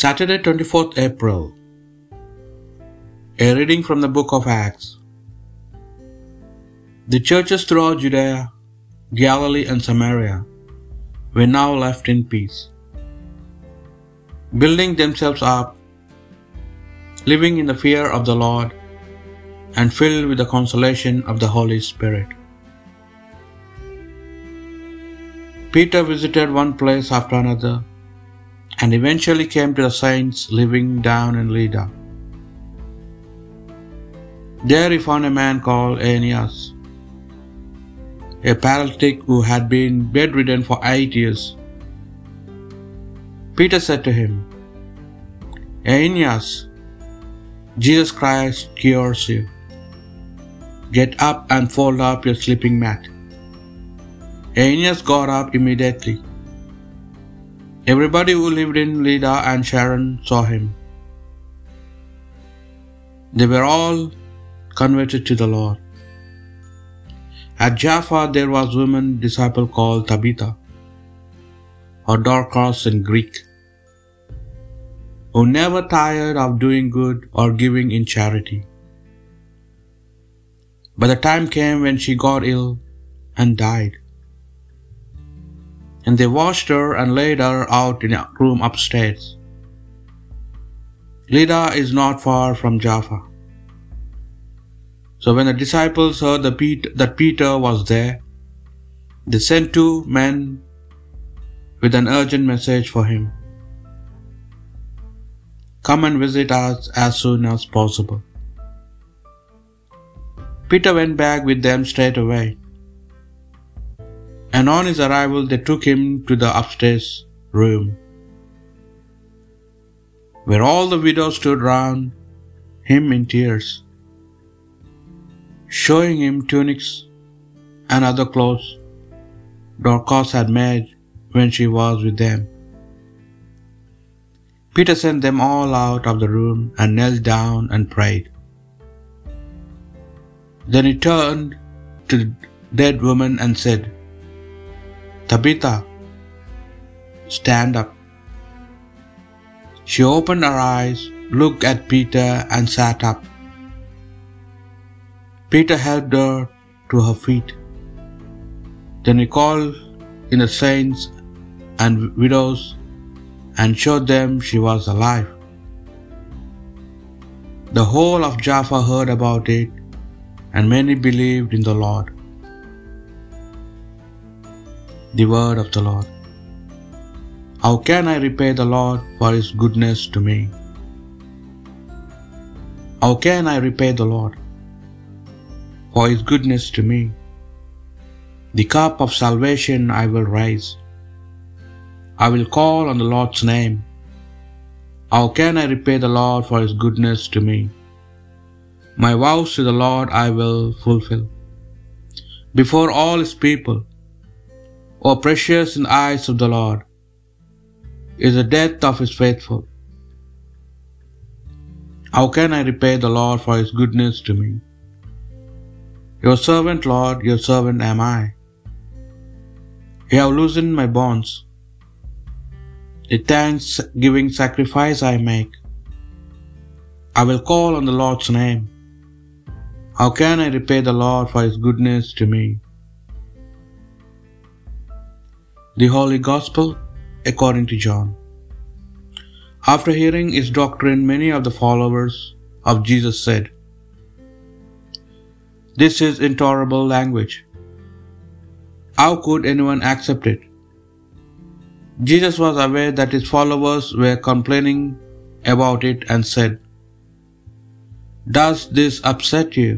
Saturday, 24th April. A reading from the book of Acts. The churches throughout Judea, Galilee, and Samaria were now left in peace, building themselves up, living in the fear of the Lord, and filled with the consolation of the Holy Spirit. Peter visited one place after another and eventually came to the saints living down in Lydda. There he found a man called Aeneas, a paralytic who had been bedridden for eight years. Peter said to him, Aeneas, Jesus Christ cures you. Get up and fold up your sleeping mat. Aeneas got up immediately. Everybody who lived in Lydda and Sharon saw him. They were all converted to the Lord. At Jaffa there was a woman disciple called Tabitha, or Dorcas in Greek, who never tired of doing good or giving in charity. But the time came when she got ill and died. And they washed her and laid her out in a room upstairs. Lydda is not far from Jaffa. So when the disciples heard that Peter was there, they sent two men with an urgent message for him. Come and visit us as soon as possible. Peter went back with them straight away. And on his arrival, they took him to the upstairs room, where all the widows stood round him in tears, showing him tunics and other clothes Dorcas had made when she was with them. Peter sent them all out of the room and knelt down and prayed. Then he turned to the dead woman and said, Tabitha, stand up. She opened her eyes, looked at Peter, and sat up. Peter helped her to her feet. Then he called in the saints and widows and showed them she was alive. The whole of Jaffa heard about it, and many believed in the Lord. The word of the Lord. How can I repay the Lord for his goodness to me? How can I repay the Lord for his goodness to me? The cup of salvation I will raise. I will call on the Lord's name. How can I repay the Lord for his goodness to me? My vows to the Lord I will fulfill. Before all his people, O precious in the eyes of the Lord is the death of his faithful. How can I repay the Lord for his goodness to me? Your servant, Lord, your servant am I. You have loosened my bonds. A thanksgiving sacrifice I make. I will call on the Lord's name. How can I repay the Lord for his goodness to me? The Holy Gospel according to John. After hearing his doctrine, many of the followers of Jesus said, This is intolerable language. How could anyone accept it? Jesus was aware that his followers were complaining about it and said, Does this upset you?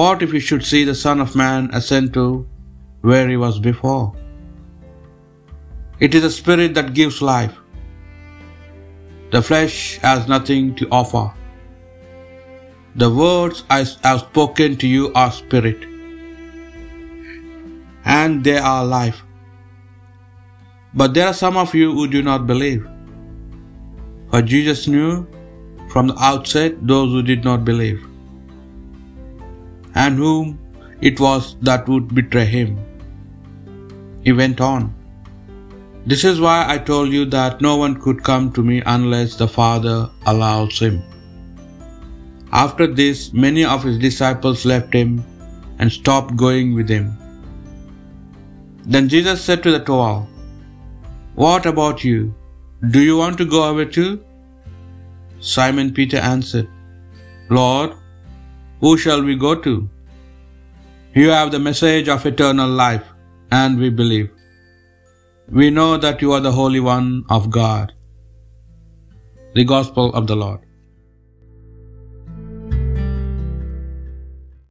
What if you should see the Son of Man ascend to where he was before? It is the Spirit that gives life. The flesh has nothing to offer. The words I have spoken to you are spirit, and they are life. But there are some of you who do not believe. For Jesus knew from the outset those who did not believe, and whom it was that would betray him. He went on. This is why I told you that no one could come to me unless the Father allows him. After this, many of his disciples left him and stopped going with him. Then Jesus said to the twelve, What about you? Do you want to go away too? Simon Peter answered, Lord, who shall we go to? You have the message of eternal life, and we believe. We know that you are the Holy One of God. The Gospel of the Lord.